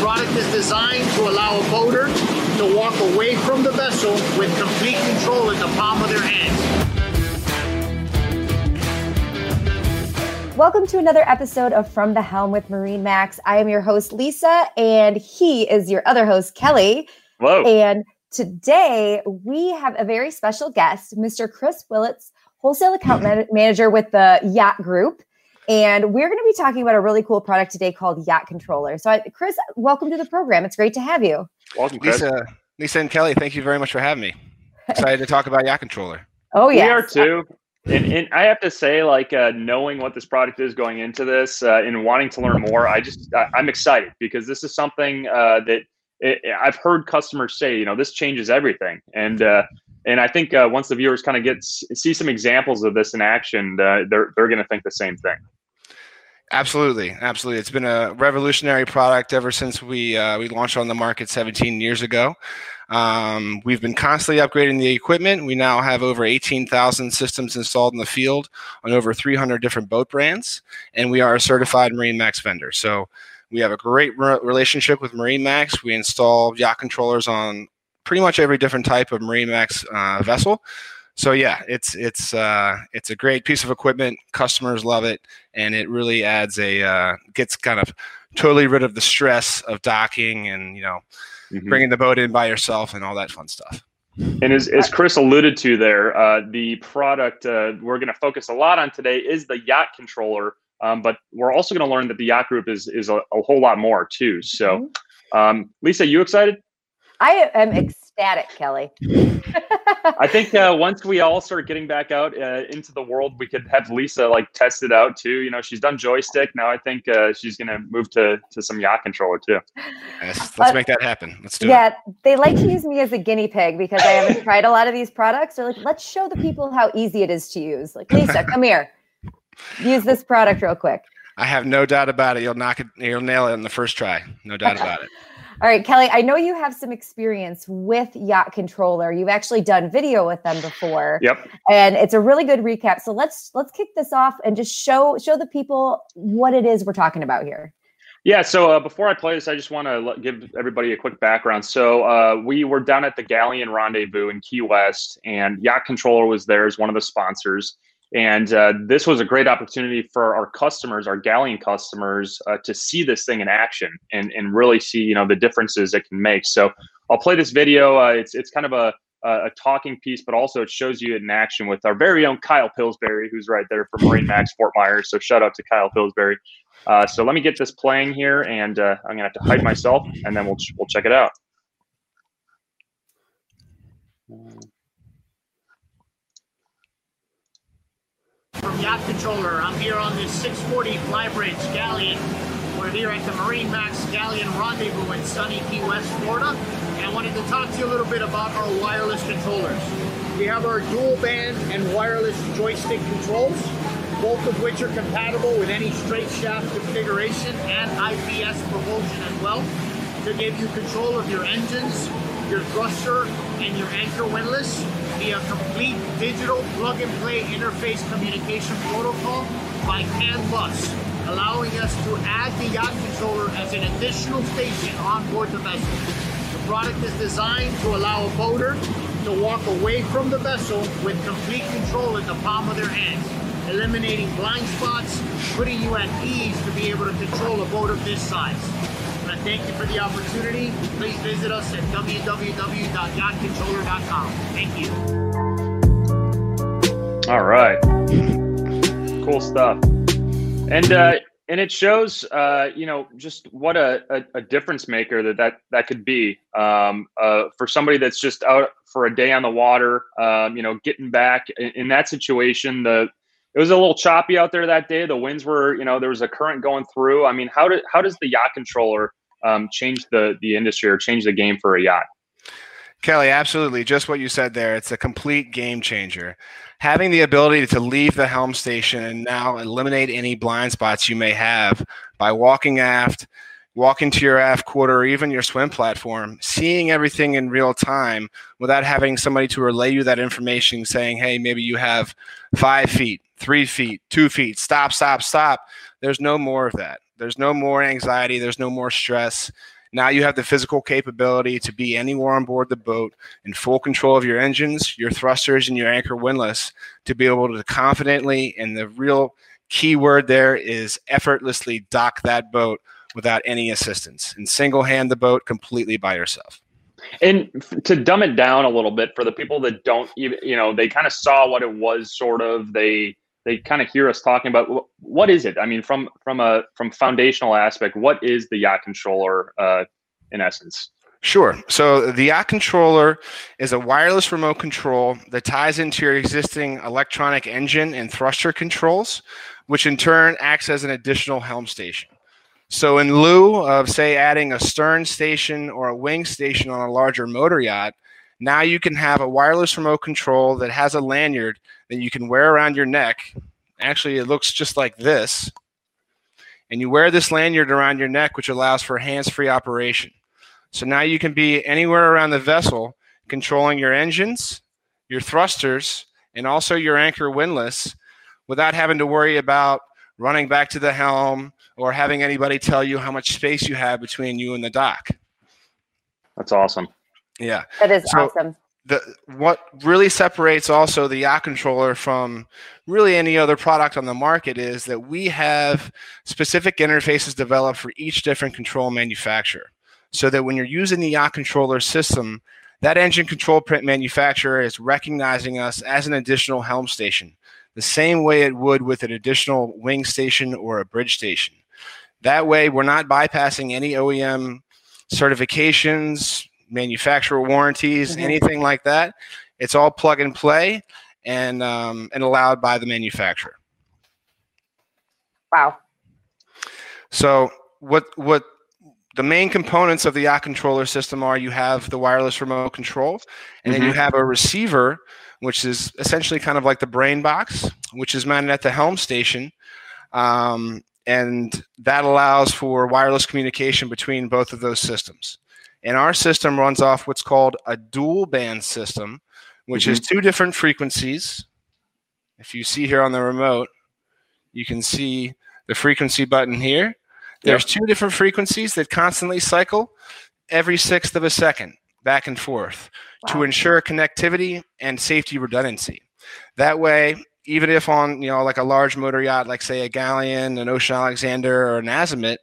product is designed to allow a boater to walk away from the vessel with complete control in the palm of their hands. Welcome to another episode of From the Helm with Marine Max. I am your host, Lisa, and he is your other host, Kelly. Hello. And today we have a very special guest, Mr. Chris Willits, wholesale account man- manager with the Yacht Group. And we're going to be talking about a really cool product today called Yacht Controller. So, I, Chris, welcome to the program. It's great to have you. Welcome, Chris. Lisa, Lisa and Kelly, thank you very much for having me. Excited to talk about Yacht Controller. Oh, yeah. We are too. And, and I have to say, like uh, knowing what this product is going into this uh, and wanting to learn more, I just I, am excited because this is something uh, that it, I've heard customers say. You know, this changes everything, and uh, and I think uh, once the viewers kind of get see some examples of this in action, uh, they're they're going to think the same thing. Absolutely, absolutely. It's been a revolutionary product ever since we uh, we launched on the market 17 years ago. Um, we've been constantly upgrading the equipment. We now have over 18,000 systems installed in the field on over 300 different boat brands, and we are a certified Marine Max vendor. So we have a great re- relationship with Marine Max. We install yacht controllers on pretty much every different type of MarineMax uh, vessel so yeah, it's it's uh, it's a great piece of equipment. Customers love it, and it really adds a uh, gets kind of totally rid of the stress of docking and you know mm-hmm. bringing the boat in by yourself and all that fun stuff. And as, as Chris alluded to there, uh, the product uh, we're going to focus a lot on today is the yacht controller. Um, but we're also going to learn that the yacht group is is a, a whole lot more too. So, mm-hmm. um, Lisa, you excited? I am ecstatic, Kelly. I think uh, once we all start getting back out uh, into the world, we could have Lisa like test it out too. You know, she's done joystick. Now I think uh, she's going to move to to some yacht controller too. Yes, let's make that happen. Let's do yeah, it. Yeah, they like to use me as a guinea pig because I haven't tried a lot of these products. They're like, let's show the people how easy it is to use. Like, Lisa, come here, use this product real quick. I have no doubt about it. You'll knock it. You'll nail it in the first try. No doubt about it. All right, Kelly, I know you have some experience with Yacht Controller. You've actually done video with them before. Yep. And it's a really good recap. So let's let's kick this off and just show show the people what it is we're talking about here. Yeah, so uh, before I play this, I just want to give everybody a quick background. So uh, we were down at the Galeon Rendezvous in Key West, and Yacht Controller was there as one of the sponsors. And uh, this was a great opportunity for our customers, our Galeon customers, uh, to see this thing in action and, and really see you know the differences it can make. So I'll play this video. Uh, it's it's kind of a a talking piece, but also it shows you it in action with our very own Kyle Pillsbury, who's right there from Marine Max Fort Myers. So shout out to Kyle Pillsbury. Uh, so let me get this playing here, and uh, I'm gonna have to hide myself, and then we'll we'll check it out. From Yacht Controller, I'm here on this 640 Flybridge Galeon. We're here at the Marine Max Galeon Rendezvous in sunny Key West, Florida. And I wanted to talk to you a little bit about our wireless controllers. We have our dual band and wireless joystick controls, both of which are compatible with any straight shaft configuration and IPS propulsion as well to give you control of your engines, your thruster, and your anchor windlass via complete digital plug-and-play interface communication protocol by CAN bus, allowing us to add the yacht controller as an additional station on board the vessel. The product is designed to allow a boater to walk away from the vessel with complete control in the palm of their hands, eliminating blind spots, putting you at ease to be able to control a boat of this size thank you for the opportunity. Please visit us at www.yachtcontroller.com. Thank you. All right. Cool stuff. And uh, and it shows, uh, you know, just what a, a, a, difference maker that that, that could be um, uh, for somebody that's just out for a day on the water. Um, you know, getting back in, in that situation, the it was a little choppy out there that day. The winds were, you know, there was a current going through. I mean, how did how does the yacht controller um, change the the industry or change the game for a yacht. Kelly, absolutely. Just what you said there. It's a complete game changer. Having the ability to leave the helm station and now eliminate any blind spots you may have by walking aft, walking to your aft quarter, or even your swim platform, seeing everything in real time without having somebody to relay you that information saying, hey, maybe you have five feet, three feet, two feet, stop, stop, stop. There's no more of that. There's no more anxiety. There's no more stress. Now you have the physical capability to be anywhere on board the boat in full control of your engines, your thrusters, and your anchor windlass to be able to confidently, and the real key word there is effortlessly dock that boat without any assistance and single hand the boat completely by yourself. And to dumb it down a little bit for the people that don't you know, they kind of saw what it was sort of, they, they kind of hear us talking about what is it? I mean, from from a from foundational aspect, what is the yacht controller uh, in essence? Sure. So the yacht controller is a wireless remote control that ties into your existing electronic engine and thruster controls, which in turn acts as an additional helm station. So in lieu of say adding a stern station or a wing station on a larger motor yacht, now you can have a wireless remote control that has a lanyard that you can wear around your neck. Actually, it looks just like this. And you wear this lanyard around your neck, which allows for hands free operation. So now you can be anywhere around the vessel controlling your engines, your thrusters, and also your anchor windlass without having to worry about running back to the helm or having anybody tell you how much space you have between you and the dock. That's awesome. Yeah. That is so, awesome the what really separates also the yacht controller from really any other product on the market is that we have specific interfaces developed for each different control manufacturer. So that when you're using the yacht controller system that engine control print manufacturer is recognizing us as an additional helm station the same way it would with an additional wing station or a bridge station. That way we're not bypassing any oem certifications manufacturer warranties, mm-hmm. anything like that. It's all plug and play and um, and allowed by the manufacturer. Wow. So what what the main components of the yacht controller system are you have the wireless remote control and mm-hmm. then you mm-hmm. have a receiver which is essentially kind of like the brain box which is mounted at the helm station um, and that allows for wireless communication between both of those systems and our system runs off what's called a dual band system, which mm-hmm. is two different frequencies. If you see here on the remote, you can see the frequency button here. There's two different frequencies that constantly cycle every sixth of a second back and forth wow. to ensure connectivity and safety redundancy. That way, even if on you know like a large motor yacht, like say a Galeon, an Ocean Alexander, or an Azimut,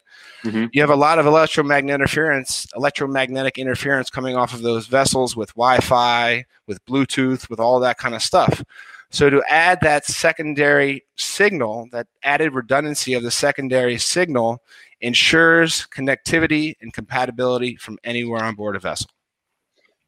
Mm-hmm. You have a lot of electromagnetic interference, electromagnetic interference coming off of those vessels with Wi-Fi, with Bluetooth, with all that kind of stuff. So to add that secondary signal, that added redundancy of the secondary signal ensures connectivity and compatibility from anywhere on board a vessel.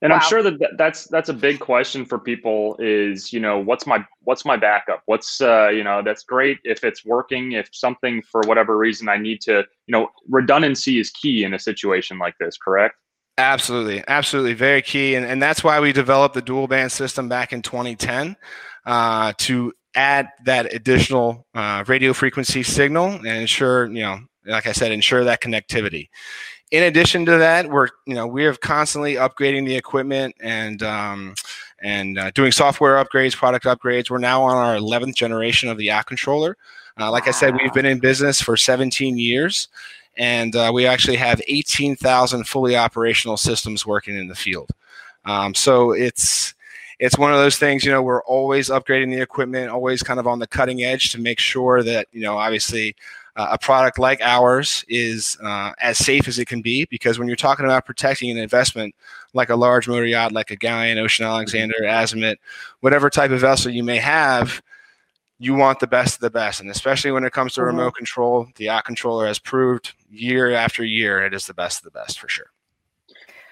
And wow. I'm sure that that's that's a big question for people is, you know, what's my what's my backup? What's uh, you know, that's great if it's working, if something for whatever reason I need to, you know, redundancy is key in a situation like this, correct? Absolutely, absolutely, very key, and and that's why we developed the dual band system back in 2010 uh, to add that additional uh, radio frequency signal and ensure, you know, like I said, ensure that connectivity in addition to that, we're you know we are constantly upgrading the equipment and um, and uh, doing software upgrades, product upgrades. We're now on our 11th generation of the yacht controller. Uh, like I said, we've been in business for 17 years, and uh, we actually have 18,000 fully operational systems working in the field. Um, so it's it's one of those things. You know, we're always upgrading the equipment, always kind of on the cutting edge to make sure that you know, obviously a product like ours is uh, as safe as it can be because when you're talking about protecting an investment like a large motor yacht, like a Galeon, Ocean Alexander, Azimut, whatever type of vessel you may have, you want the best of the best. And especially when it comes to mm-hmm. remote control, the yacht controller has proved year after year it is the best of the best for sure.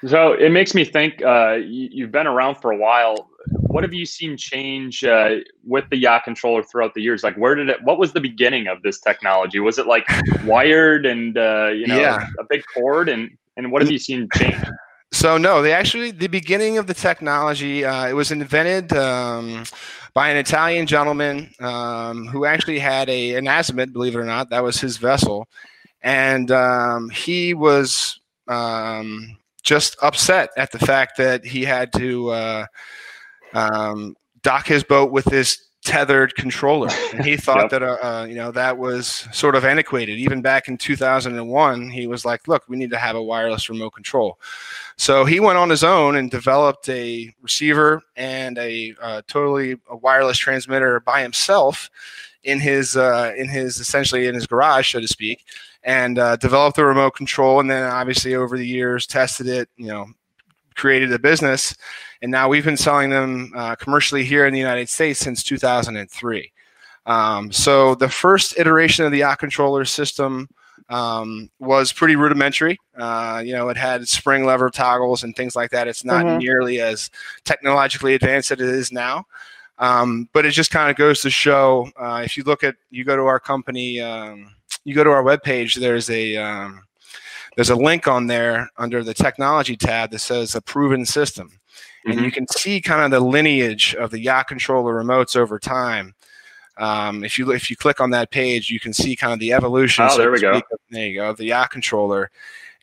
So it makes me think uh, you, have been around for a while. What have you seen change uh, with the yacht controller throughout the years? Like, where did it? What was the beginning of this technology? Was it like wired and uh, you know yeah. a big cord? And and what have you seen change? So no, they actually the beginning of the technology. Uh, it was invented. Um, by an Italian gentleman um, who actually had a an azimut, believe it or not, that was his vessel, and um, he was um, just upset at the fact that he had to uh, um, dock his boat with this tethered controller, and he thought Yep. that uh, uh, you know that was sort of antiquated. Even back in 2001, he was like, "Look, we need to have a wireless remote control." So he went on his own and developed a receiver and a uh, totally a wireless transmitter by himself in his uh, in his essentially in his garage, so to speak, and uh, developed the remote control. And then obviously over the years tested it, you know, created a business, and now we've been selling them uh, commercially here in the United States since 2003. Um, so the first iteration of the yacht controller system um, was pretty rudimentary. Uh, you know, it had spring lever toggles and things like that. It's not Mhm. nearly as technologically advanced as it is now. Um, but it just kind of goes to show uh, if you look at you go to our company, um, you go to our webpage, there's a um, there's a link on there under the technology tab that says a proven system. And you can see kind of the lineage of the yacht controller remotes over time. Um, if you if you click on that page, you can see kind of the evolution. Oh, so there we go. of- There you go, of the yacht controller,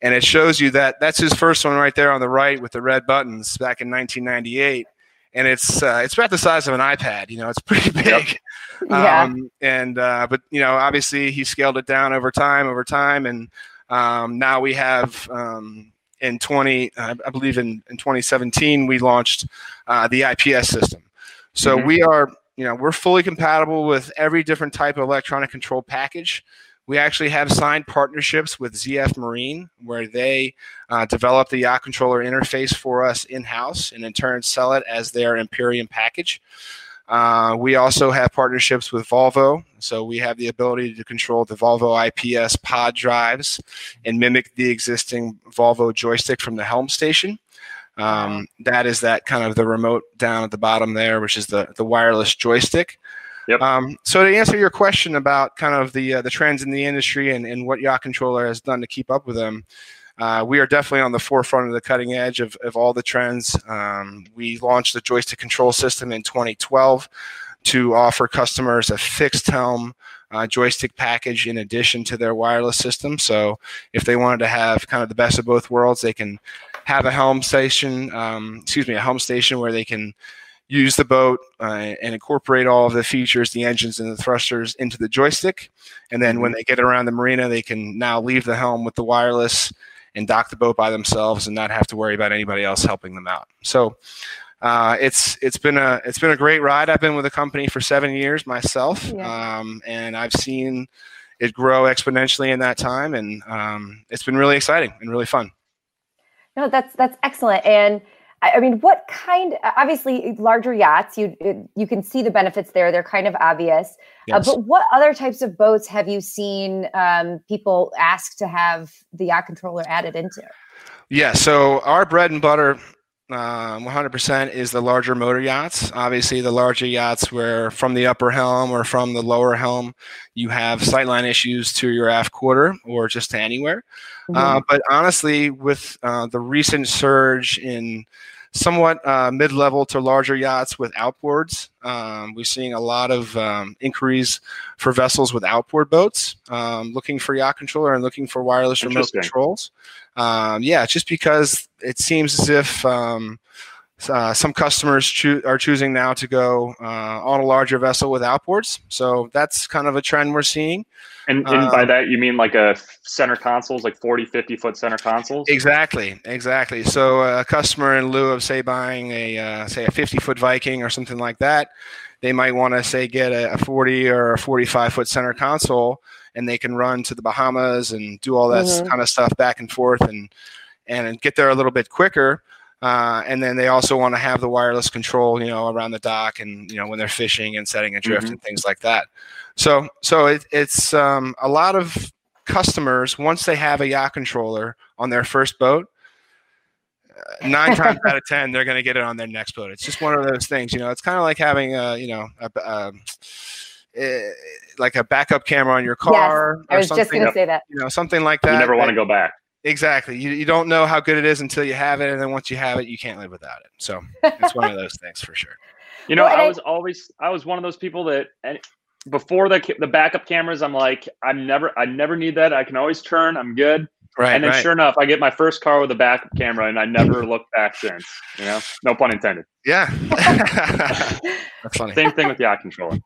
and it shows you that that's his first one right there on the right with the red buttons back in 1998, and it's uh, it's about the size of an iPad. You know, it's pretty big. Yeah. Um, and uh, but you know, obviously he scaled it down over time, over time, and um, now we have um, in 20, uh, I believe in, in 2017 we launched uh, the IPS system. So Mhm. we are, you know, we're fully compatible with every different type of electronic control package. We actually have signed partnerships with ZF Marine, where they uh, develop the yacht controller interface for us in house, and in turn sell it as their Imperium package. Uh, we also have partnerships with Volvo, so we have the ability to control the Volvo IPS pod drives and mimic the existing Volvo joystick from the helm station. Um, that is that kind of the remote down at the bottom there, which is the the wireless joystick. Yep. Um, so to answer your question about kind of the uh, the trends in the industry and, and what Yacht Controller has done to keep up with them, uh, we are definitely on the forefront of the cutting edge of, of all the trends. Um, we launched the joystick control system in 2012 to offer customers a fixed helm uh, joystick package in addition to their wireless system. So if they wanted to have kind of the best of both worlds, they can have a helm station, um, excuse me, a helm station where they can use the boat uh, and incorporate all of the features, the engines and the thrusters into the joystick. And then when they get around the marina, they can now leave the helm with the wireless and dock the boat by themselves and not have to worry about anybody else helping them out. So uh, it's it's been a it's been a great ride. I've been with the company for seven years myself, Yeah. um, and I've seen it grow exponentially in that time, and um, it's been really exciting and really fun. No, that's that's excellent. And I, mean, what kind? Obviously, larger yachts, you you can see the benefits there. They're kind of obvious. Uh, but what other types of boats have you seen um, people ask to have the yacht controller added into? Yeah, so our bread and butter, um, 100% is the larger motor yachts. Obviously, the larger yachts where from the upper helm or from the lower helm, you have sightline issues to your aft quarter or just to anywhere. Uh, but honestly, with uh, the recent surge in somewhat uh, mid-level to larger yachts with outboards, um, we're seeing a lot of um, inquiries for vessels with outboard boats, um, looking for yacht controller and looking for wireless remote controls. Um, yeah, just because it seems as if um, uh, some customers choo- are choosing now to go uh, on a larger vessel with outboards. So that's kind of a trend we're seeing. And, and by Um, that, you mean like a center consoles, like 40, 50 foot center consoles? Exactly, exactly. So uh, a customer, in lieu of say buying a uh, say a 50 foot Viking or something like that, they might want to say get a, a 40 or a 45 foot center console, and they can run to the Bahamas and do all that Mhm. kind of stuff back and forth, and and get there a little bit quicker. Uh, and then they also want to have the wireless control, you know, around the dock and you know when they're fishing and setting adrift Mhm. and things like that. So so it, it's um, a lot of customers once they have a yacht controller on their first boat uh, nine times out of ten they're going to get it on their next boat it's just one of those things you know it's kind of like having a you know a, a, eh, like a backup camera on your car I or was just going to say that. you know something like that you never want to go back. exactly you, you don't know how good it is until you have it and then once you have it you can't live without it so it's one of those things for sure You know, Well, and I I- was always I was one of those people that and before the the backup cameras, I'm like, I'm never I never need that. I can always turn. I'm good. Right. And then right. sure enough, I get my first car with a backup camera and I never looked back since. You know? No pun intended. Yeah. That's funny. Same thing with the eye controller.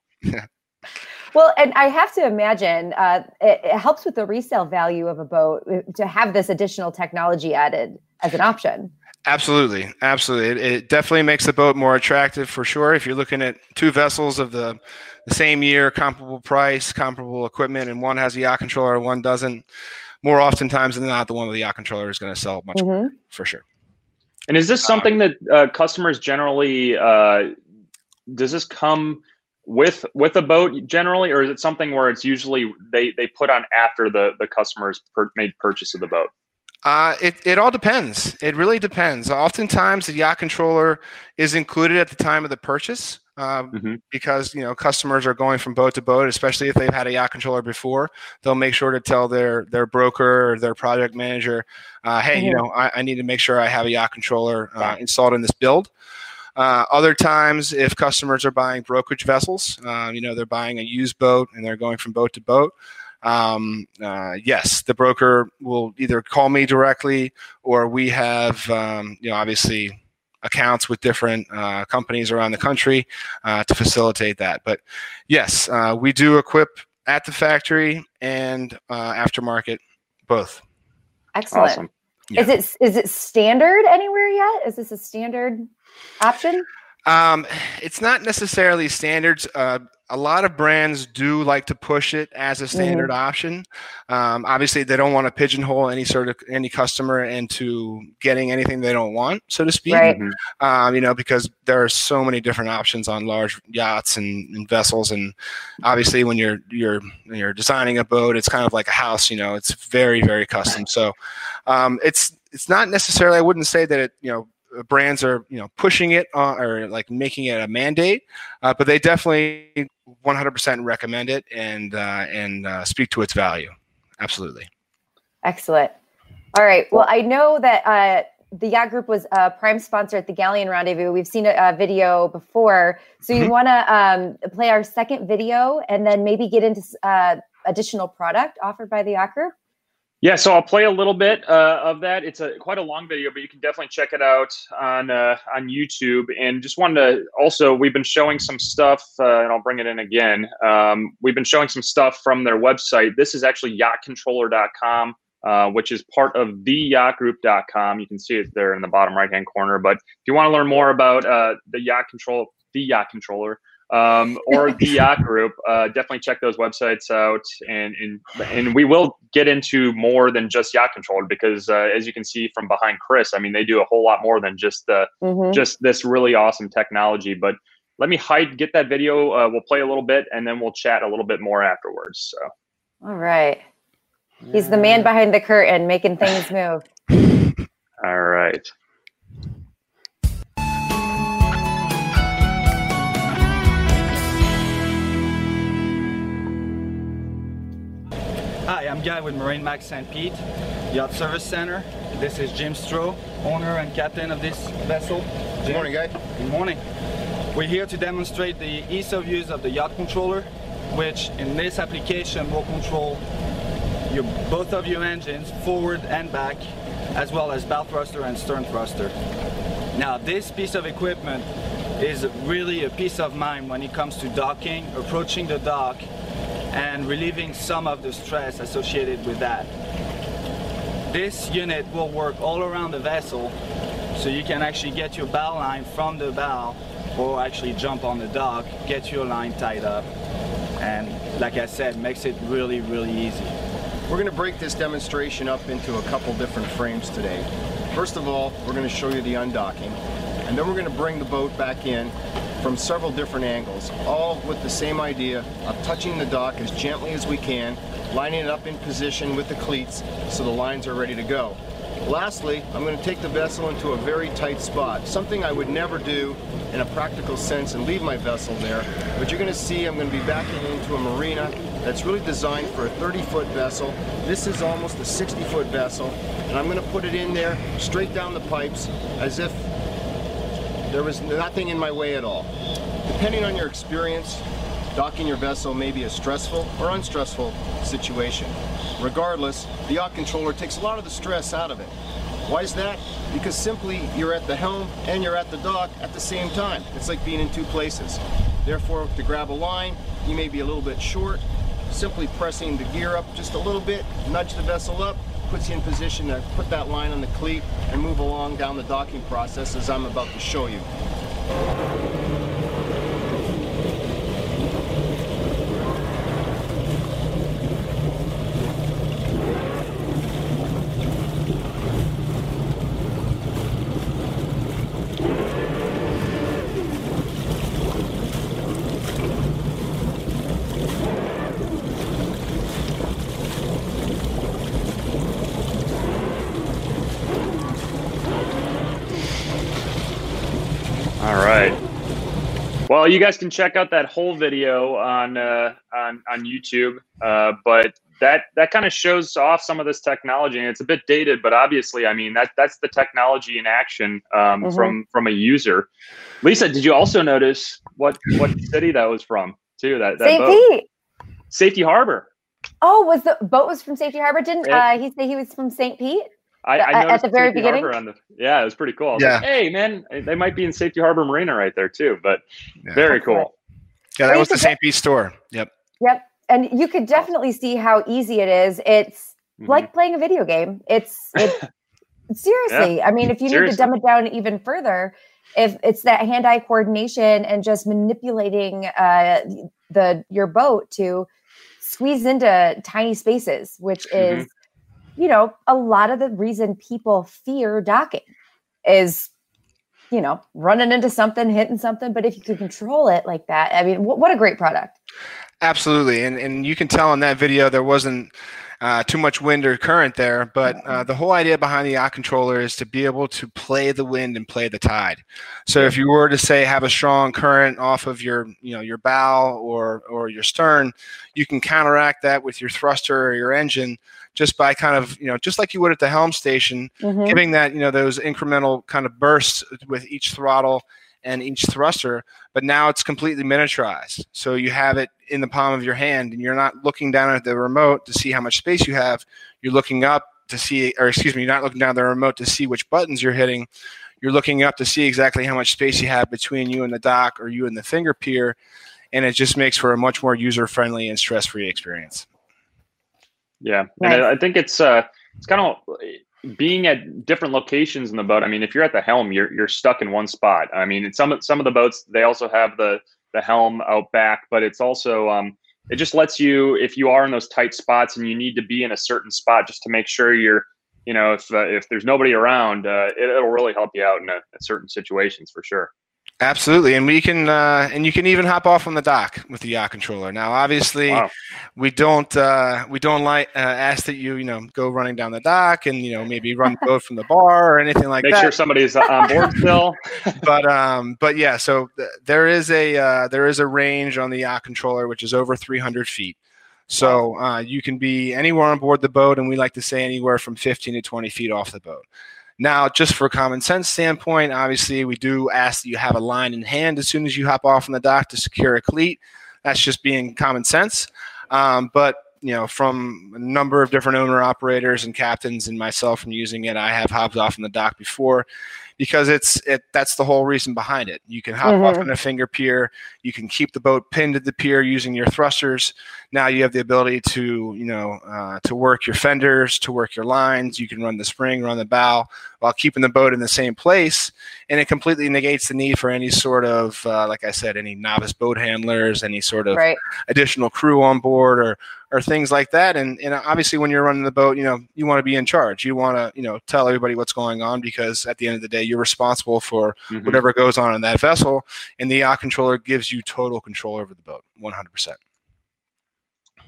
Well, and I have to imagine uh, it, it, helps with the resale value of a boat uh, to have this additional technology added as an option. Absolutely, absolutely. It, it, definitely makes the boat more attractive for sure. If you're looking at two vessels of the the same year, comparable price, comparable equipment, and one has a yacht controller and one doesn't, more oftentimes than not, the one with the yacht controller is going to sell much mm-hmm. more for sure. And is this something that uh, customers generally? Uh, does this come? With with a boat generally, or is it something where it's usually they they put on after the the customers per, made purchase of the boat? Uh, it, it all depends. It really depends. Oftentimes, the yacht controller is included at the time of the purchase uh, mm-hmm. because you know customers are going from boat to boat, especially if they've had a yacht controller before. They'll make sure to tell their their broker or their project manager, uh, "Hey, mm-hmm. you know, I, I, need to make sure I have a yacht controller uh, installed in this build." Uh, other times, if customers are buying brokerage vessels, uh, you know, they're buying a used boat and they're going from boat to boat. Um, uh, yes, the broker will either call me directly or we have, um, you know, obviously accounts with different uh, companies around the country uh, to facilitate that. But yes, uh, we do equip at the factory and aftermarket both. Excellent. Awesome. Yeah. Is it is it standard anywhere yet? Is this a standard option? Um, it's not necessarily standards. Uh, a lot of brands do like to push it as a standard mm-hmm. option. Um, obviously, they don't want to pigeonhole any sort of any customer into getting anything they don't want, so to speak. Right. Mm-hmm. Um, you know, because there are so many different options on large yachts and, and, vessels, and obviously, when you're you're you're designing a boat, it's kind of like a house. You know, it's very very custom. So, um, it's it's not necessarily. I wouldn't say that it you know brands are you know pushing it uh, or like making it a mandate, uh, but they definitely 100% recommend it and uh, and uh, speak to its value. Absolutely. Excellent. All right. Well, I know that uh, the Yacht Group was a prime sponsor at the Galeon Rendezvous. We've seen a, a video before, so you mm-hmm. want to um, play our second video and then maybe get into uh, additional product offered by the Yacht Group. Yeah, so I'll play a little bit uh, of that. It's a quite a long video, but you can definitely check it out on uh, on YouTube. And just wanted to also, we've been showing some stuff, uh, and I'll bring it in again. Um, we've been showing some stuff from their website. This is actually yachtcontroller.com, uh, which is part of theyachtgroup.com. You can see it there in the bottom right hand corner. But if you want to learn more about uh, the yacht control, the yacht controller, um, or the yacht group, uh, definitely check those websites out. And, and and we will get into more than just yacht control because, uh, as you can see from behind Chris, I mean they do a whole lot more than just the mm-hmm. just this really awesome technology. But let me hide, get that video. Uh, we'll play a little bit, and then we'll chat a little bit more afterwards. So, all right, he's the man behind the curtain, making things move. all right. I'm Guy with Marine Max St. Pete, Yacht Service Center. This is Jim Stroh, owner and captain of this vessel. Jim. Good morning, Guy. Good morning. We're here to demonstrate the ease of use of the yacht controller, which in this application will control your, both of your engines, forward and back, as well as bow thruster and stern thruster. Now, this piece of equipment is really a peace of mind when it comes to docking, approaching the dock, and relieving some of the stress associated with that. This unit will work all around the vessel so you can actually get your bow line from the bow or actually jump on the dock, get your line tied up and like I said, makes it really, really easy. We're going to break this demonstration up into a couple different frames today. First of all, we're going to show you the undocking and then we're going to bring the boat back in from several different angles, all with the same idea of touching the dock as gently as we can, lining it up in position with the cleats so the lines are ready to go. Lastly, I'm going to take the vessel into a very tight spot, something I would never do in a practical sense and leave my vessel there, but you're going to see I'm going to be backing into a marina that's really designed for a 30-foot vessel. This is almost a 60-foot vessel, and I'm going to put it in there straight down the pipes as if there was nothing in my way at all. Depending on your experience, docking your vessel may be a stressful or unstressful situation. Regardless, the yacht controller takes a lot of the stress out of it. Why is that? Because simply you're at the helm and you're at the dock at the same time. It's like being in two places. Therefore, to grab a line, you may be a little bit short. Simply pressing the gear up just a little bit, nudge the vessel up, puts you in position to put that line on the cleat and move along down the docking process as I'm about to show you. Well, you guys can check out that whole video on uh, on on YouTube. Uh, but that that kind of shows off some of this technology, and it's a bit dated, but obviously, I mean that that's the technology in action um, mm-hmm. from from a user. Lisa, did you also notice what what city that was from too? That, that St. Pete, Safety Harbor. Oh, was the boat was from Safety Harbor? Didn't uh, he say he was from St. Pete? I, I at the very beginning. The, yeah, it was pretty cool. Was yeah. Like, hey, man, they might be in Safety Harbor Marina right there too. But yeah. very cool. Yeah, that was the St. Pete store. Yep. Yep. And you could definitely see how easy it is. It's mm-hmm. like playing a video game. It's it, seriously. Yeah. I mean, if you seriously. need to dumb it down even further, if it's that hand-eye coordination and just manipulating uh, the your boat to squeeze into tiny spaces, which mm-hmm. You know, a lot of the reason people fear docking is, you know, running into something, hitting something. But if you can control it like that, I mean, what, what a great product. Absolutely. And, and you can tell in that video there wasn't uh, too much wind or current there. But uh, the whole idea behind the yacht controller is to be able to play the wind and play the tide. So if you were to say have a strong current off of your you know your bow or or your stern, you can counteract that with your thruster or your engine just by kind of you know just like you would at the helm station, mm-hmm. giving that you know those incremental kind of bursts with each throttle and each thruster, but now it's completely miniaturized. So you have it in the palm of your hand and you're not looking down at the remote to see how much space you have. You're looking up to see, or excuse me, you're not looking down at the remote to see which buttons you're hitting. You're looking up to see exactly how much space you have between you and the dock or you and the finger pier. And it just makes for a much more user friendly and stress free experience. Yeah. Nice. And I think it's, uh, it's kind of being at different locations in the boat. I mean, if you're at the helm, you're you're stuck in one spot. I mean, some some of the boats they also have the the helm out back, but it's also um, it just lets you if you are in those tight spots and you need to be in a certain spot just to make sure you're you know if uh, if there's nobody around, uh, it, will really help you out in, a, in certain situations for sure. Absolutely, and we can, uh, and you can even hop off on the dock with the yacht controller. Now, obviously, wow. we don't, uh, we don't like uh, ask that you, you know, go running down the dock and you know maybe run the boat from the bar or anything like Make that. Make sure somebody's on board still. but, um, but yeah, so th- there is a uh, there is a range on the yacht controller which is over 300 feet. So uh, you can be anywhere on board the boat, and we like to say anywhere from 15 to 20 feet off the boat. Now, just for a common sense standpoint, obviously we do ask that you have a line in hand as soon as you hop off on the dock to secure a cleat. That's just being common sense. Um, but you know, from a number of different owner operators and captains and myself from using it, I have hopped off in the dock before because it's it that's the whole reason behind it. You can hop mm-hmm. off in a finger pier, you can keep the boat pinned to the pier using your thrusters. Now you have the ability to you know uh, to work your fenders, to work your lines. You can run the spring, run the bow while keeping the boat in the same place, and it completely negates the need for any sort of uh, like I said, any novice boat handlers, any sort of right. additional crew on board or or things like that. And and obviously, when you're running the boat, you know you want to be in charge. You want to you know tell everybody what's going on because at the end of the day, you're responsible for mm-hmm. whatever goes on in that vessel. And the yacht controller gives you total control over the boat, 100. percent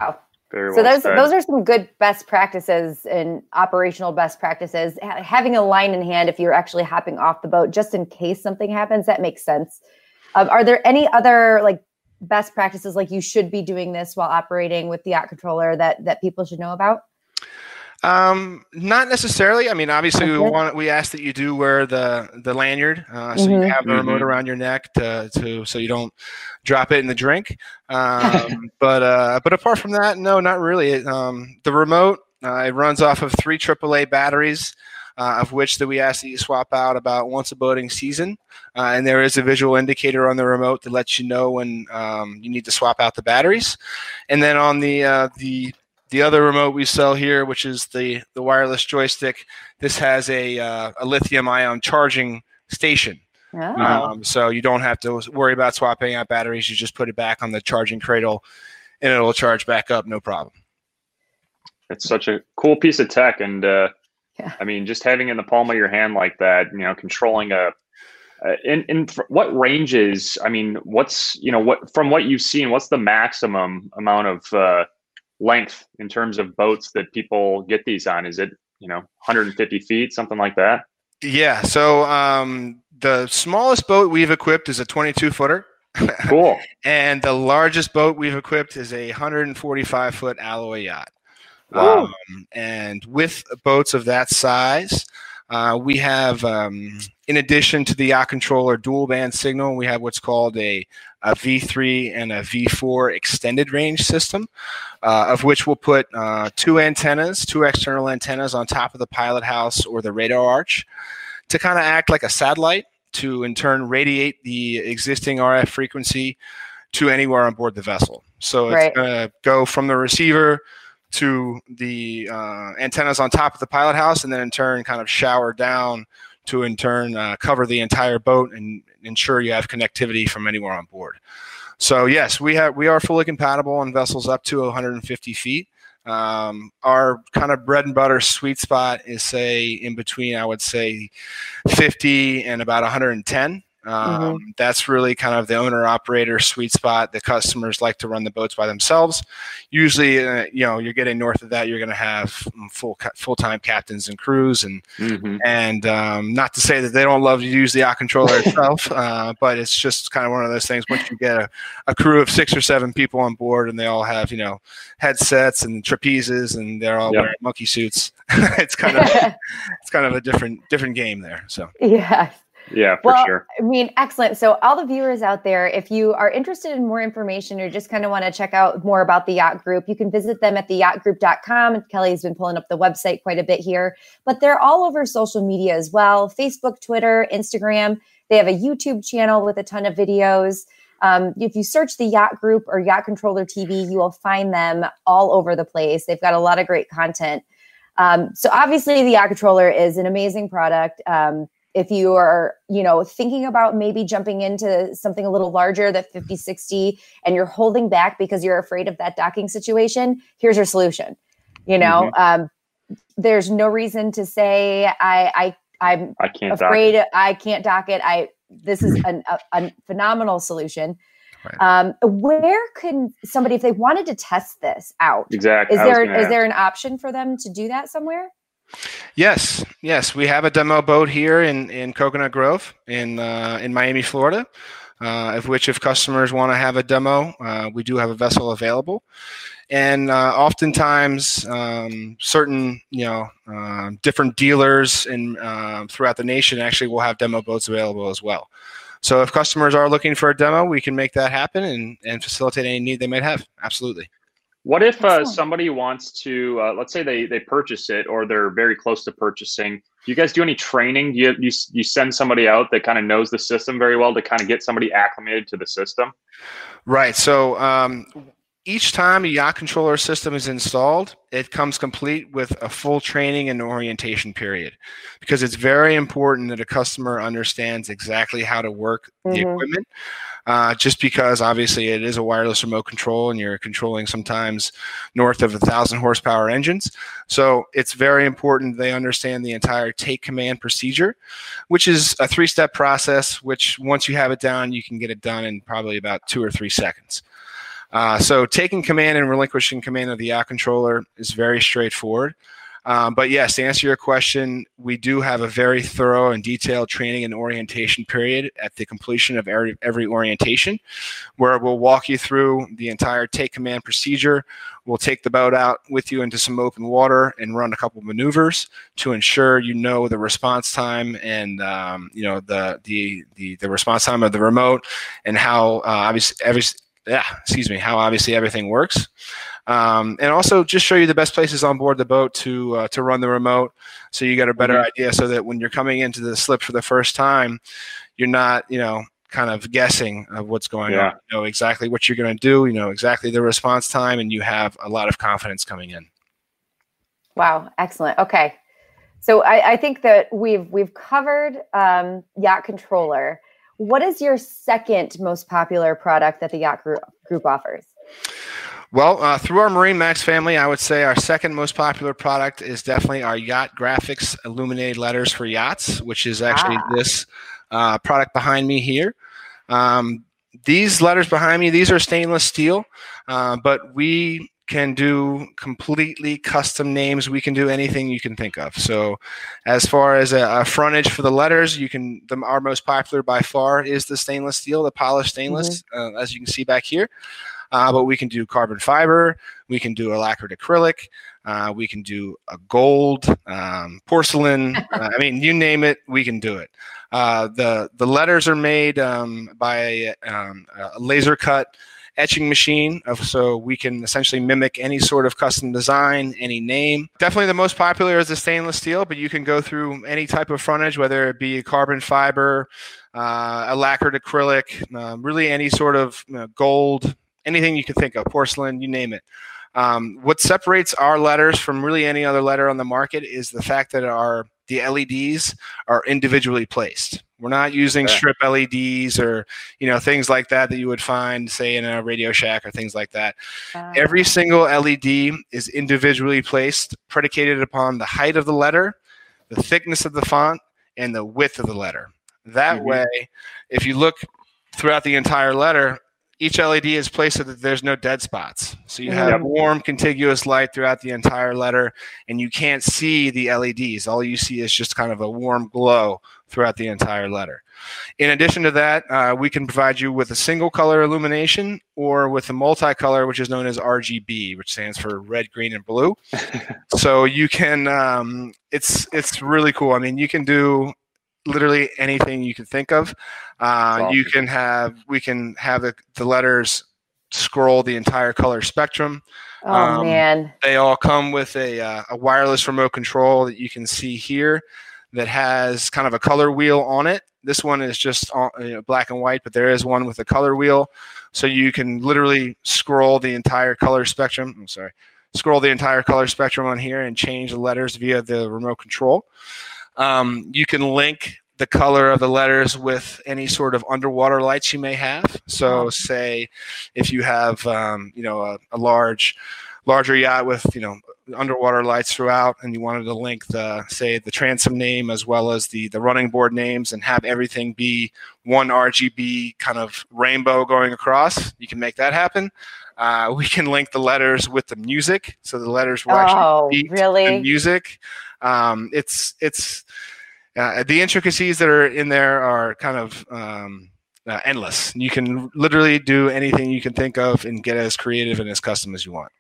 Wow. Very so well those said. those are some good best practices and operational best practices. having a line in hand if you're actually hopping off the boat, just in case something happens, that makes sense. Um, are there any other like best practices like you should be doing this while operating with the yacht controller that that people should know about? Um, not necessarily. I mean, obviously, we want we ask that you do wear the the lanyard, uh, so you Mhm. have the remote Mhm. around your neck to, to so you don't drop it in the drink. Um, but uh, but apart from that, no, not really. It, um, the remote uh, it runs off of three AAA batteries. Uh, of which that we ask that you swap out about once a boating season, uh, and there is a visual indicator on the remote that lets you know when um, you need to swap out the batteries. And then on the uh, the the other remote we sell here, which is the the wireless joystick, this has a uh, a lithium ion charging station. Oh. Um, so you don't have to worry about swapping out batteries. You just put it back on the charging cradle, and it'll charge back up, no problem. It's such a cool piece of tech, and uh, Yeah. I mean, just having in the palm of your hand like that, you know, controlling a. Uh, in in fr- what ranges? I mean, what's you know what from what you've seen? What's the maximum amount of uh, length in terms of boats that people get these on? Is it you know 150 feet, something like that? Yeah. So um, the smallest boat we've equipped is a 22 footer, Cool. and the largest boat we've equipped is a 145 foot alloy yacht. Wow. Um, and with boats of that size, uh, we have, um, in addition to the yacht controller dual band signal, we have what's called a, a V3 and a V4 extended range system, uh, of which we'll put uh, two antennas, two external antennas on top of the pilot house or the radar arch to kind of act like a satellite to in turn radiate the existing RF frequency to anywhere on board the vessel. So it's Right. going to go from the receiver to the uh, antennas on top of the pilot house, and then in turn, kind of shower down to in turn uh, cover the entire boat and ensure you have connectivity from anywhere on board. So yes, we have we are fully compatible on vessels up to 150 feet. Um, our kind of bread and butter sweet spot is say in between, I would say, 50 and about 110. Um, That's really kind of the owner operator sweet spot. The customers like to run the boats by themselves. Usually, uh, you know, you're getting north of that, you're going to have full full time captains and crews, and hmm and um, not to say that they don't love to use the yacht controller itself, uh, but it's just kind of one of those things. Once you get a, a crew of six or seven people on board, and they all have you know headsets and trapezes, and they're all Yep. wearing monkey suits, it's kind of it's kind of a different different game there. So yeah. Yeah, for Well, sure. I mean, excellent. So, all the viewers out there, if you are interested in more information or just kind of want to check out more about the Yacht Group, you can visit them at theyachtgroup.com. Kelly's been pulling up the website quite a bit here, but they're all over social media as well Facebook, Twitter, Instagram. They have a YouTube channel with a ton of videos. Um, if you search the Yacht Group or Yacht Controller TV, you will find them all over the place. They've got a lot of great content. Um, so obviously, the Yacht Controller is an amazing product. Um, if you are, you know, thinking about maybe jumping into something a little larger, that 50, 60, and you're holding back because you're afraid of that docking situation, here's your solution. You know, um, there's no reason to say I, I, I'm I can't afraid I can't dock it. I this is an, a, a phenomenal solution. Right. Um, where can somebody, if they wanted to test this out, Exactly. is there is ask. there an option for them to do that somewhere? Yes, yes, we have a demo boat here in, in Coconut Grove in uh, in Miami, Florida. Uh, of which, if customers want to have a demo, uh, we do have a vessel available. And uh, oftentimes, um, certain you know um different dealers in um throughout the nation actually will have demo boats available as well. So, if customers are looking for a demo, we can make that happen and, and facilitate any need they might have. Absolutely. What if uh, somebody wants to, uh, let's say they, they purchase it or they're very close to purchasing? Do you guys do any training? Do you, you, you send somebody out that kind of knows the system very well to kind of get somebody acclimated to the system? Right. So um, each time a yacht controller system is installed, it comes complete with a full training and orientation period because it's very important that a customer understands exactly how to work the Mhm. equipment. Uh, just because obviously it is a wireless remote control and you're controlling sometimes north of a thousand horsepower engines. So it's very important they understand the entire take command procedure, which is a three step process, which once you have it down, you can get it done in probably about two or three seconds. Uh, so taking command and relinquishing command of the yacht controller is very straightforward. Um, but yes, to answer your question, we do have a very thorough and detailed training and orientation period at the completion of every, every orientation, where we'll walk you through the entire take command procedure. We'll take the boat out with you into some open water and run a couple maneuvers to ensure you know the response time and um, you know the, the the the response time of the remote and how uh, obviously every yeah excuse me how obviously everything works um, and also just show you the best places on board the boat to uh, to run the remote, so you get a better mm-hmm. idea. So that when you're coming into the slip for the first time, you're not you know kind of guessing of what's going yeah. on. You know exactly what you're going to do. You know exactly the response time, and you have a lot of confidence coming in. Wow, excellent. Okay, so I, I think that we've we've covered um, yacht controller. What is your second most popular product that the yacht group, group offers? Well, uh, through our MarineMax family, I would say our second most popular product is definitely our Yacht Graphics Illuminated Letters for Yachts, which is actually ah. this uh, product behind me here. Um, these letters behind me, these are stainless steel, uh, but we can do completely custom names. We can do anything you can think of. So, as far as a, a frontage for the letters, you can. The, our most popular by far is the stainless steel, the polished stainless, mm-hmm. uh, as you can see back here uh, but we can do carbon fiber, we can do a lacquered acrylic, uh, we can do a gold, um, porcelain. uh, I mean, you name it, we can do it. Uh, the the letters are made um, by um, a laser cut etching machine so we can essentially mimic any sort of custom design any name definitely the most popular is the stainless steel but you can go through any type of frontage whether it be a carbon fiber uh, a lacquered acrylic uh, really any sort of you know, gold anything you can think of, porcelain, you name it. Um, what separates our letters from really any other letter on the market is the fact that our the LEDs are individually placed. We're not using strip LEDs or you know things like that that you would find, say, in a Radio Shack or things like that. Uh, Every single LED is individually placed, predicated upon the height of the letter, the thickness of the font, and the width of the letter. That mm-hmm. way, if you look throughout the entire letter, each LED is placed so that there's no dead spots. So you have yep. warm, contiguous light throughout the entire letter, and you can't see the LEDs. All you see is just kind of a warm glow throughout the entire letter. In addition to that, uh, we can provide you with a single color illumination or with a multicolor, which is known as RGB, which stands for red, green, and blue. so you can, um, it's it's really cool. I mean, you can do literally anything you can think of. Uh, awesome. You can have we can have the, the letters scroll the entire color spectrum. Oh um, man! They all come with a uh, a wireless remote control that you can see here that has kind of a color wheel on it. This one is just on, you know, black and white, but there is one with a color wheel, so you can literally scroll the entire color spectrum. I'm sorry, scroll the entire color spectrum on here and change the letters via the remote control. Um, you can link the color of the letters with any sort of underwater lights you may have. So, say if you have, um, you know, a, a, large, larger yacht with, you know, underwater lights throughout, and you wanted to link the, say, the transom name as well as the the running board names, and have everything be one RGB kind of rainbow going across, you can make that happen. Uh, we can link the letters with the music, so the letters will actually oh, beat really? the music. Um, it's it's uh, the intricacies that are in there are kind of um, uh, endless. You can literally do anything you can think of and get as creative and as custom as you want.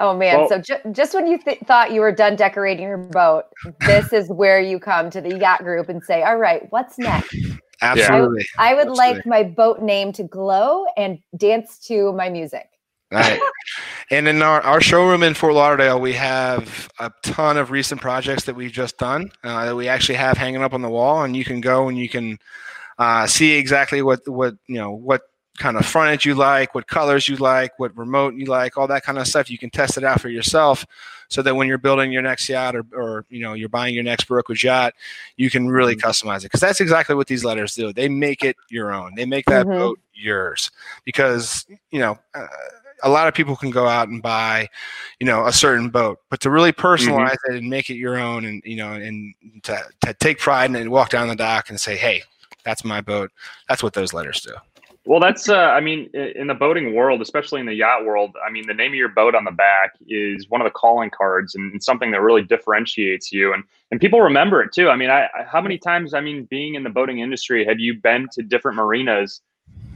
Oh man! Well, so ju- just when you th- thought you were done decorating your boat, this is where you come to the yacht group and say, "All right, what's next?" Absolutely. I, I would Absolutely. like my boat name to glow and dance to my music. Right. and in our, our showroom in Fort Lauderdale, we have a ton of recent projects that we've just done uh, that we actually have hanging up on the wall, and you can go and you can uh, see exactly what what you know what kind of frontage you like, what colors you like, what remote you like, all that kind of stuff. You can test it out for yourself, so that when you're building your next yacht or, or you know you're buying your next Baroque yacht, you can really mm-hmm. customize it because that's exactly what these letters do. They make it your own. They make that mm-hmm. boat yours because you know. Uh, a lot of people can go out and buy, you know, a certain boat, but to really personalize mm-hmm. it and make it your own, and you know, and to, to take pride in it and walk down the dock and say, "Hey, that's my boat." That's what those letters do. Well, that's, uh, I mean, in the boating world, especially in the yacht world, I mean, the name of your boat on the back is one of the calling cards and, something that really differentiates you. And, and people remember it too. I mean, I, how many times, I mean, being in the boating industry, have you been to different marinas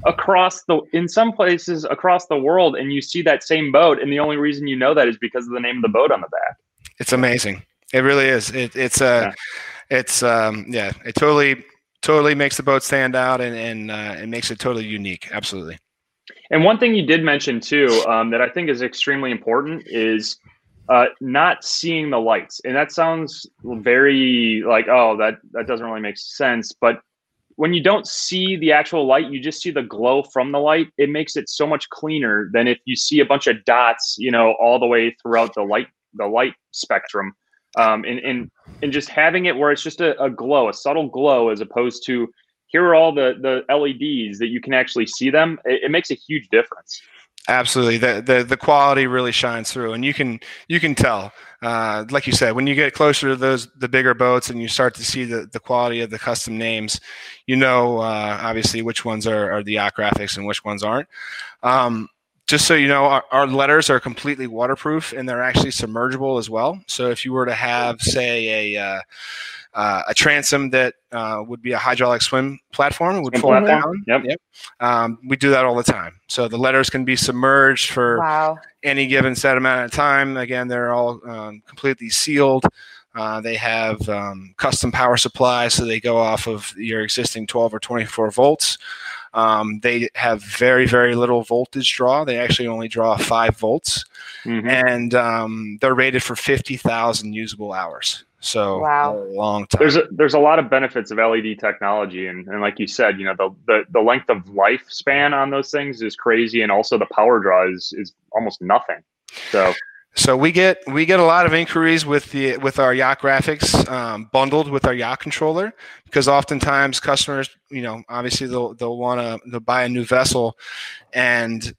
across the, in some places across the world and you see that same boat? And the only reason you know that is because of the name of the boat on the back. It's amazing. It really is. It, it's, uh, yeah. it's, um, yeah, it totally, totally makes the boat stand out and and uh, it makes it totally unique. Absolutely. And one thing you did mention too um, that I think is extremely important is uh, not seeing the lights. And that sounds very like oh that that doesn't really make sense, but when you don't see the actual light, you just see the glow from the light. It makes it so much cleaner than if you see a bunch of dots, you know, all the way throughout the light the light spectrum um, and, and and just having it where it's just a, a glow, a subtle glow, as opposed to here are all the the LEDs that you can actually see them. It, it makes a huge difference. Absolutely, the, the the quality really shines through, and you can you can tell. Uh, like you said, when you get closer to those the bigger boats and you start to see the, the quality of the custom names, you know uh, obviously which ones are, are the yacht graphics and which ones aren't. Um, just so you know, our, our, letters are completely waterproof and they're actually submergible as well. So if you were to have, say, a uh, uh, a transom that uh, would be a hydraulic swim platform would fold down. Yep. yep. Um, we do that all the time. So the letters can be submerged for wow. any given set amount of time. Again, they're all um, completely sealed. Uh, they have um, custom power supplies, so they go off of your existing 12 or 24 volts. Um, they have very, very little voltage draw. They actually only draw five volts, mm-hmm. and um, they're rated for 50,000 usable hours. So wow. a long time. There's a, there's a lot of benefits of LED technology, and, and like you said, you know the, the the length of lifespan on those things is crazy, and also the power draw is is almost nothing. So so we get we get a lot of inquiries with the with our yacht graphics um, bundled with our yacht controller because oftentimes customers, you know, obviously they'll they'll want to buy a new vessel, and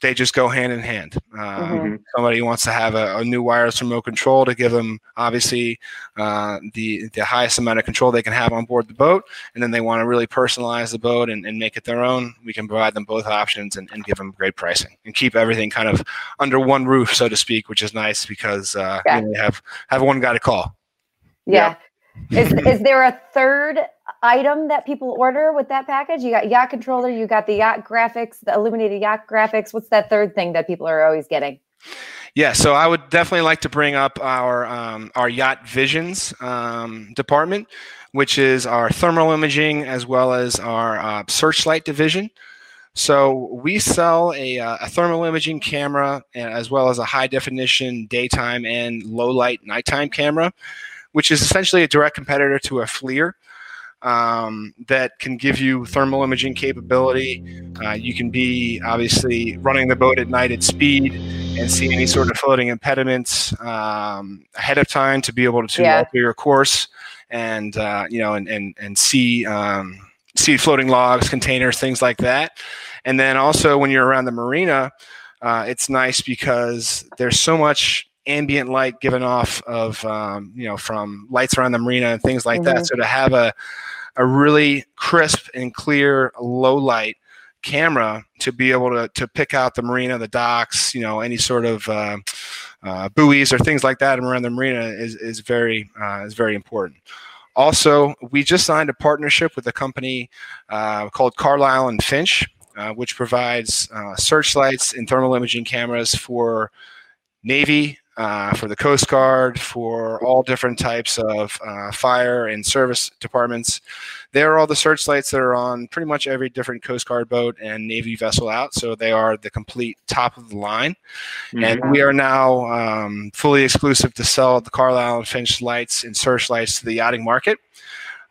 they just go hand in hand. Um, mm-hmm. Somebody wants to have a, a, new wireless remote control to give them obviously uh, the the highest amount of control they can have on board the boat, and then they want to really personalize the boat and, and make it their own. We can provide them both options and, and, give them great pricing and keep everything kind of under one roof, so to speak, which is nice because uh, yeah. you know, have have one guy to call. Yeah. yeah. Is is there a third item that people order with that package? You got yacht controller, you got the yacht graphics, the illuminated yacht graphics. What's that third thing that people are always getting? Yeah, so I would definitely like to bring up our um, our yacht visions um, department, which is our thermal imaging as well as our uh, searchlight division. So we sell a, uh, a, thermal imaging camera as well as a high definition daytime and low light nighttime camera, which is essentially a direct competitor to a FLIR um, that can give you thermal imaging capability. Uh, you can be obviously running the boat at night at speed and see any sort of floating impediments um, ahead of time to be able to yeah. alter your course and uh, you know and and and see um, see floating logs, containers, things like that. And then also when you're around the marina, uh, it's nice because there's so much ambient light given off of um, you know from lights around the marina and things like mm-hmm. that. So to have a a really crisp and clear low light camera to be able to, to pick out the marina, the docks, you know, any sort of uh, uh, buoys or things like that around the marina is, is very uh, is very important. Also, we just signed a partnership with a company uh, called Carlisle and Finch, uh, which provides uh, searchlights and thermal imaging cameras for Navy, uh, for the Coast Guard, for all different types of uh, fire and service departments. They are all the searchlights that are on pretty much every different Coast Guard boat and Navy vessel out. So they are the complete top of the line. Mm-hmm. And we are now um, fully exclusive to sell the Carlisle and Finch lights and searchlights to the yachting market.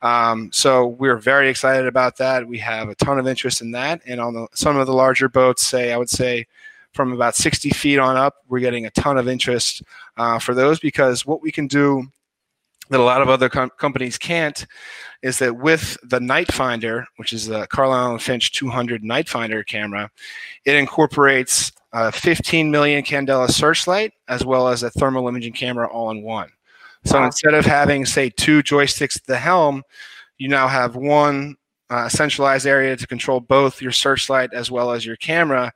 Um, so we're very excited about that. We have a ton of interest in that. And on the, some of the larger boats, say, I would say, from about 60 feet on up, we're getting a ton of interest uh, for those because what we can do that a lot of other com- companies can't is that with the Night Finder, which is the Carlisle and Finch 200 Night Finder camera, it incorporates a 15 million candela searchlight as well as a thermal imaging camera all in one. So wow. instead of having, say, two joysticks at the helm, you now have one uh, centralized area to control both your searchlight as well as your camera.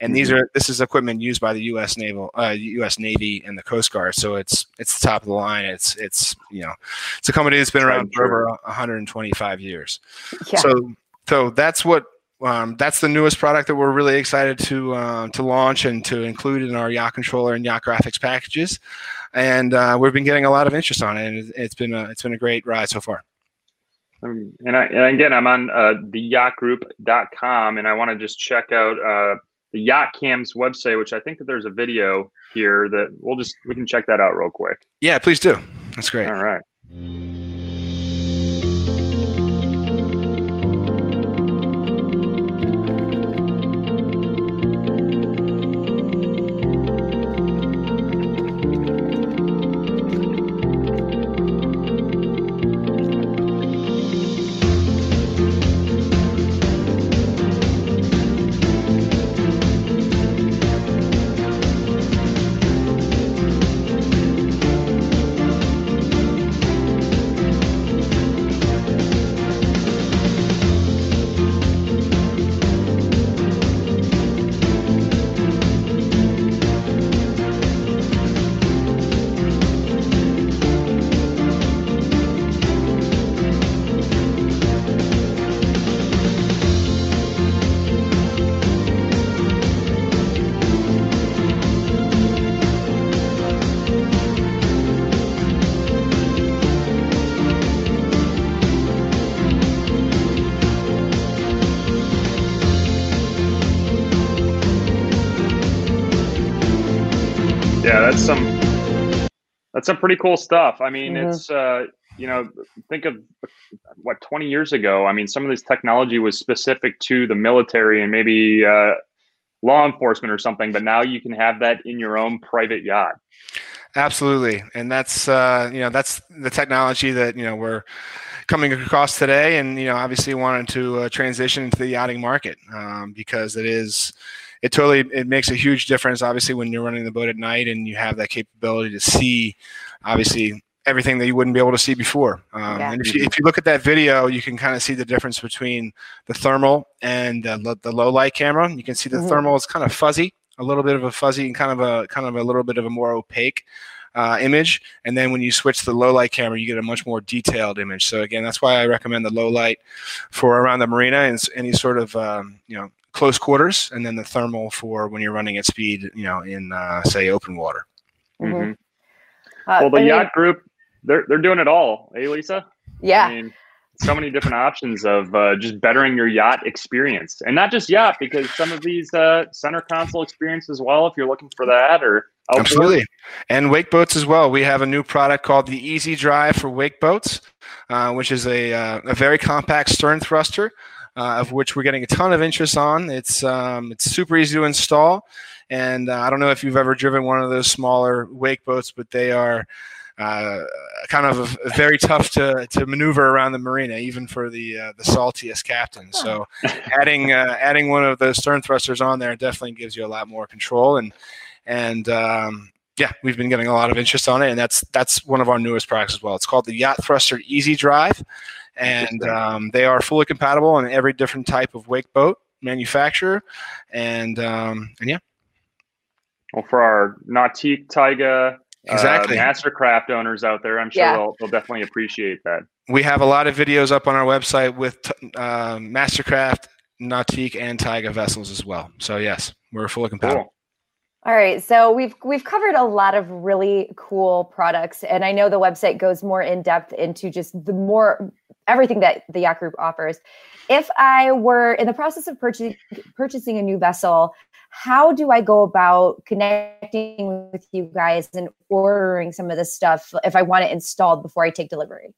And these Mm-hmm. are this is equipment used by the U.S. Naval, uh, U.S. Navy, and the Coast Guard. So it's it's the top of the line. It's it's you know it's a company that's been around for over 125 years. Yeah. So so that's what um, that's the newest product that we're really excited to uh, to launch and to include in our yacht controller and yacht graphics packages. And uh, we've been getting a lot of interest on it, and it- it's been a, it's been a great ride so far. Um, and, I, and again, I'm on uh, the yachtgroup.com and I want to just check out uh, the Yacht Cams website, which I think that there's a video here that we'll just, we can check that out real quick. Yeah, please do. That's great. All right. That's some that's some pretty cool stuff. I mean, Mhm. it's uh, you know, think of what 20 years ago. I mean, some of this technology was specific to the military and maybe uh, law enforcement or something, but now you can have that in your own private yacht. Absolutely, and that's uh, you know that's the technology that you know we're coming across today, and you know obviously wanted to uh, transition into the yachting market um, because it is it totally it makes a huge difference. Obviously, when you're running the boat at night and you have that capability to see, obviously everything that you wouldn't be able to see before. Um, Yeah. And if you, if you look at that video, you can kind of see the difference between the thermal and uh, lo- the low light camera. You can see the Mhm. thermal is kind of fuzzy, a little bit of a fuzzy and kind of a kind of a little bit of a more opaque uh, image. And then when you switch the low light camera, you get a much more detailed image. So again, that's why I recommend the low light for around the marina and any sort of um, you know close quarters, and then the thermal for when you're running at speed, you know, in uh, say open water. Mhm. Mhm. Uh, Well, the I mean, yacht group, they're they're doing it all, eh, Lisa? yeah. I mean, so many different options of uh, just bettering your yacht experience, and not just yacht, because some of these uh, center console experience as well. If you're looking for that, or outboard. Absolutely. And wake boats as well. We have a new product called the Easy Drive for wake boats, uh, which is a, uh, a very compact stern thruster, uh, of which we're getting a ton of interest on. It's um, it's super easy to install, and uh, I don't know if you've ever driven one of those smaller wake boats, but they are. Uh, kind of very tough to, to maneuver around the marina, even for the uh, the saltiest captain. So, adding uh, adding one of those stern thrusters on there definitely gives you a lot more control and and um, yeah, we've been getting a lot of interest on it, and that's that's one of our newest products as well. It's called the Yacht Thruster Easy Drive, and um, they are fully compatible on every different type of wake boat manufacturer, and um, and yeah, Well, for our Nautique Tige Exactly. uh, Mastercraft owners out there, I'm sure Yeah. they'll, they'll definitely appreciate that. we have a lot of videos up on our website with uh, Mastercraft, Nautique, and Tige vessels as well. So yes, we're fully compatible. Cool. All right, so we've we've covered a lot of really cool products, and I know the website goes more in depth into just the more everything that the yacht group offers. If I were in the process of purchasing purchasing a new vessel, how do I go about connecting with you guys and ordering some of this stuff if I want it installed before I take delivery?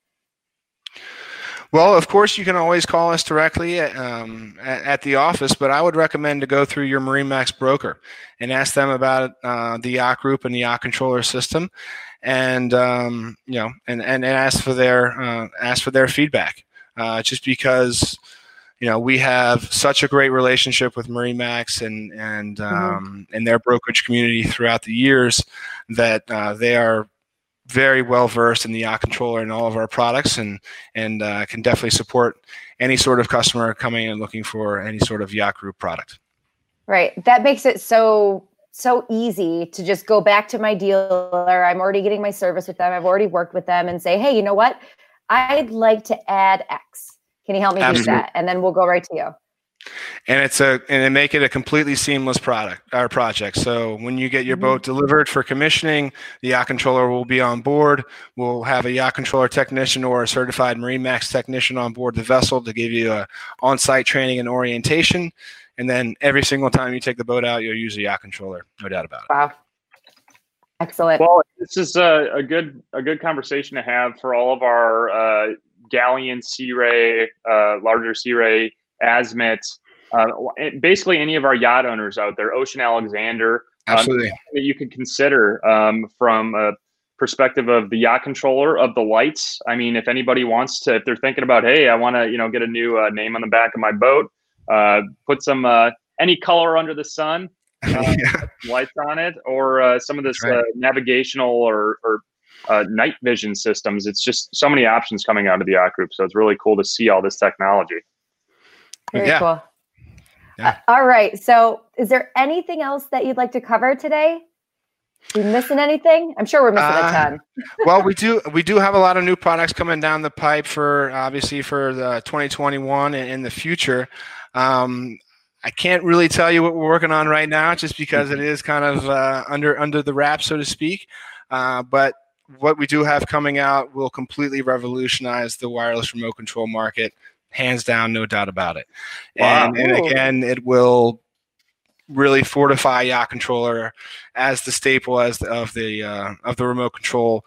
Well, of course, you can always call us directly at, um, at, the office, but I would recommend to go through your MarineMax broker and ask them about uh, the yacht group and the yacht controller system, and um, you know, and, and, and ask for their uh, ask for their feedback. Uh, just because you know we have such a great relationship with MarineMax and and um, and their brokerage community throughout the years that uh, they are very well versed in the yacht controller and all of our products, and and uh, can definitely support any sort of customer coming and looking for any sort of yacht group product. Right. That makes it so so easy to just go back to my dealer. I'm already getting my service with them. I've already worked with them and say, hey, you know what? I'd like to add X. Can you help me Absolutely. do that? And then we'll go right to you and it's a and it make it a completely seamless product our project so when you get your mm-hmm. boat delivered for commissioning the yacht controller will be on board we'll have a yacht controller technician or a certified MarineMax technician on board the vessel to give you a on-site training and orientation and then every single time you take the boat out you'll use a yacht controller no doubt about it. Wow. Excellent. Well this is a, a good a good conversation to have for all of our uh, Galeon sea ray uh, larger sea ray Azimut, uh, basically any of our yacht owners out there, Ocean Alexander, um, absolutely. um, that you could consider um, from a perspective of the yacht controller of the lights. I mean, if anybody wants to, if they're thinking about, hey, I want to, you know, get a new uh, name on the back of my boat, put some uh, any color under the sun. Uh, yeah. lights on it, or uh, some of this right. navigational or, or night vision systems. It's just so many options coming out of the yacht group. So it's really cool to see all this technology. Very yeah. cool. Yeah. Uh, all right. So, is there anything else that you'd like to cover today? Are we missing anything? I'm sure we're missing uh, a ton. well, we do we do have a lot of new products coming down the pipe for obviously for the 2021 and in the future. Um, I can't really tell you what we're working on right now, just because it is kind of uh, under under the wrap, so to speak. Uh, but what we do have coming out will completely revolutionize the wireless remote control market hands down, no doubt about it. Wow. And, and again, it will really fortify yacht controller as the staple as the, of the uh, of the remote control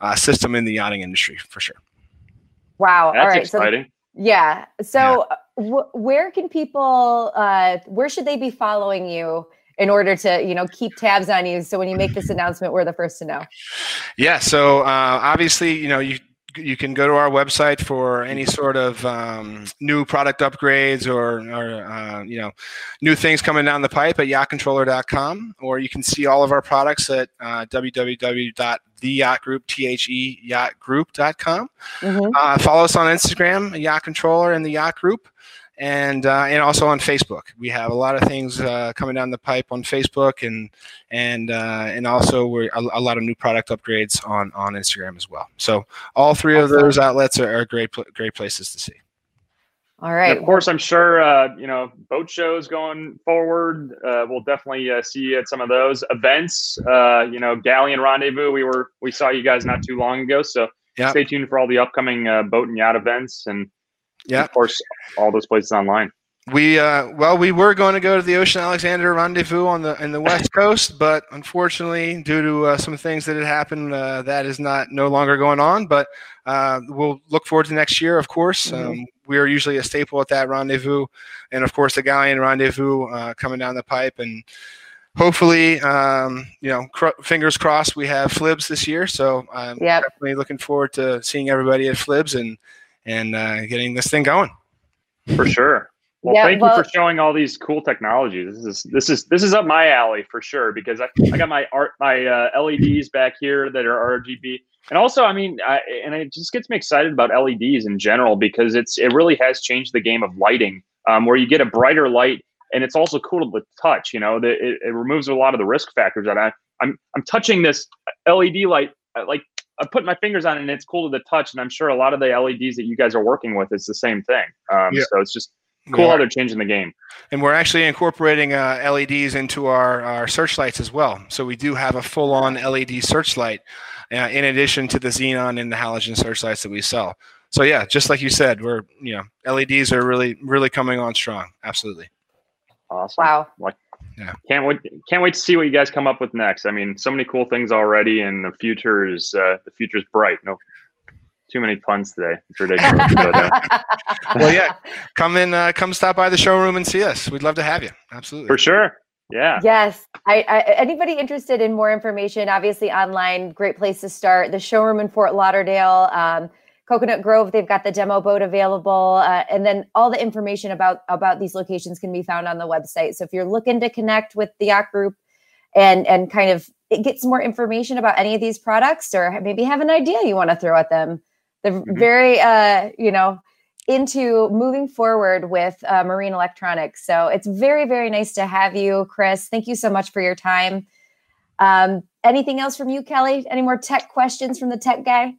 uh, system in the yachting industry for sure. Wow! That's All right, exciting. So, yeah. So, yeah. W- where can people? Uh, where should they be following you? in order to you know keep tabs on you so when you make this announcement we're the first to know yeah so uh, obviously you know you you can go to our website for any sort of um, new product upgrades or, or uh, you know new things coming down the pipe at yachtcontroller.com or you can see all of our products at uh, www.theyachtgroup the yachtgroup.com mm-hmm. uh, follow us on instagram yacht controller and the yacht group and uh, and also on Facebook. We have a lot of things uh, coming down the pipe on Facebook, and and uh, and also we're a, a, lot of new product upgrades on on Instagram as well. So all three of those outlets are, are great great places to see. All right. And of course, I'm sure uh, you know boat shows going forward. Uh, we'll definitely uh, see you at some of those events. you know, Galeon Rendezvous. We were we saw you guys not too long ago, so yep. stay tuned for all the upcoming boat and yacht events and yeah. Of course, all those places online. We uh, well, we were going to go to the Ocean Alexander Rendezvous on the in the West Coast, but unfortunately, due to uh, some things that had happened, uh, that is not no longer going on. But uh, we'll look forward to next year, of course. Mm-hmm. Um, we are usually a staple at that rendezvous, and of course, the Galeon Rendezvous uh, coming down the pipe, and hopefully, um, you know, cr- fingers crossed, we have Flibs this year. So I'm yep. definitely looking forward to seeing everybody at Flibs and and uh, getting this thing going. For sure. Well, yeah, thank well, you for showing all these cool technologies. This is this is this is up my alley for sure because I, I got my art my uh, LEDs back here that are RGB, and also I mean, I, and it just gets me excited about LEDs in general because it's it really has changed the game of lighting, um, where you get a brighter light and it's also cool to touch. You know, the, it, it removes a lot of the risk factors that I I'm I'm touching this LED light uh, like I put my fingers on it and it's cool to the touch. And I'm sure a lot of the LEDs that you guys are working with is the same thing. Um, yeah. So it's just cool how they're changing the game. And we're actually incorporating uh, LEDs into our, our searchlights as well. So we do have a full on LED searchlight uh, in addition to the xenon and the halogen searchlights that we sell. So yeah, just like you said, we're you know LEDs are really really coming on strong. Absolutely. Awesome. Wow. Like yeah. Can't wait! Can't wait to see what you guys come up with next. I mean, so many cool things already, and the future is uh, the future is bright. No, too many puns today. It's ridiculous. but, uh, well, yeah, come in, uh, come stop by the showroom and see us. We'd love to have you. Absolutely, for sure. Yeah. Yes. I, I, anybody interested in more information, obviously online, great place to start. The showroom in Fort Lauderdale. Um, Coconut Grove, they've got the demo boat available, uh, and then all the information about about these locations can be found on the website. So if you're looking to connect with the yacht group and and kind of get some more information about any of these products or maybe have an idea you want to throw at them. They're mm-hmm. very, uh, you know, into moving forward with uh, marine electronics. So it's very, very nice to have you, Chris. Thank you so much for your time. Um, anything else from you, Kelly? Any more tech questions from the tech guy?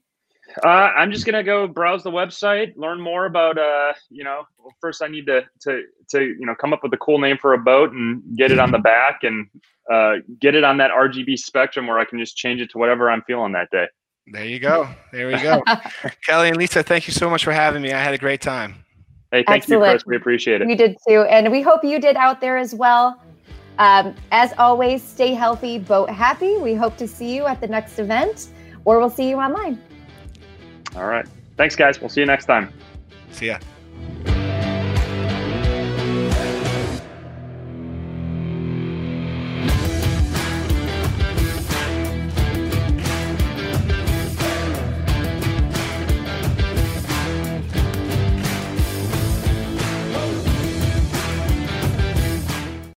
Uh, I'm just gonna go browse the website, learn more about. Uh, you know, first I need to to to you know come up with a cool name for a boat and get it on the back and uh, get it on that RGB spectrum where I can just change it to whatever I'm feeling that day. There you go. There we go. Kelly and Lisa, thank you so much for having me. I had a great time. Hey, thank Excellent. you, Chris. We appreciate it. We did too, and we hope you did out there as well. Um, as always, stay healthy, boat happy. We hope to see you at the next event, or we'll see you online. All right. Thanks, guys. We'll see you next time. See ya.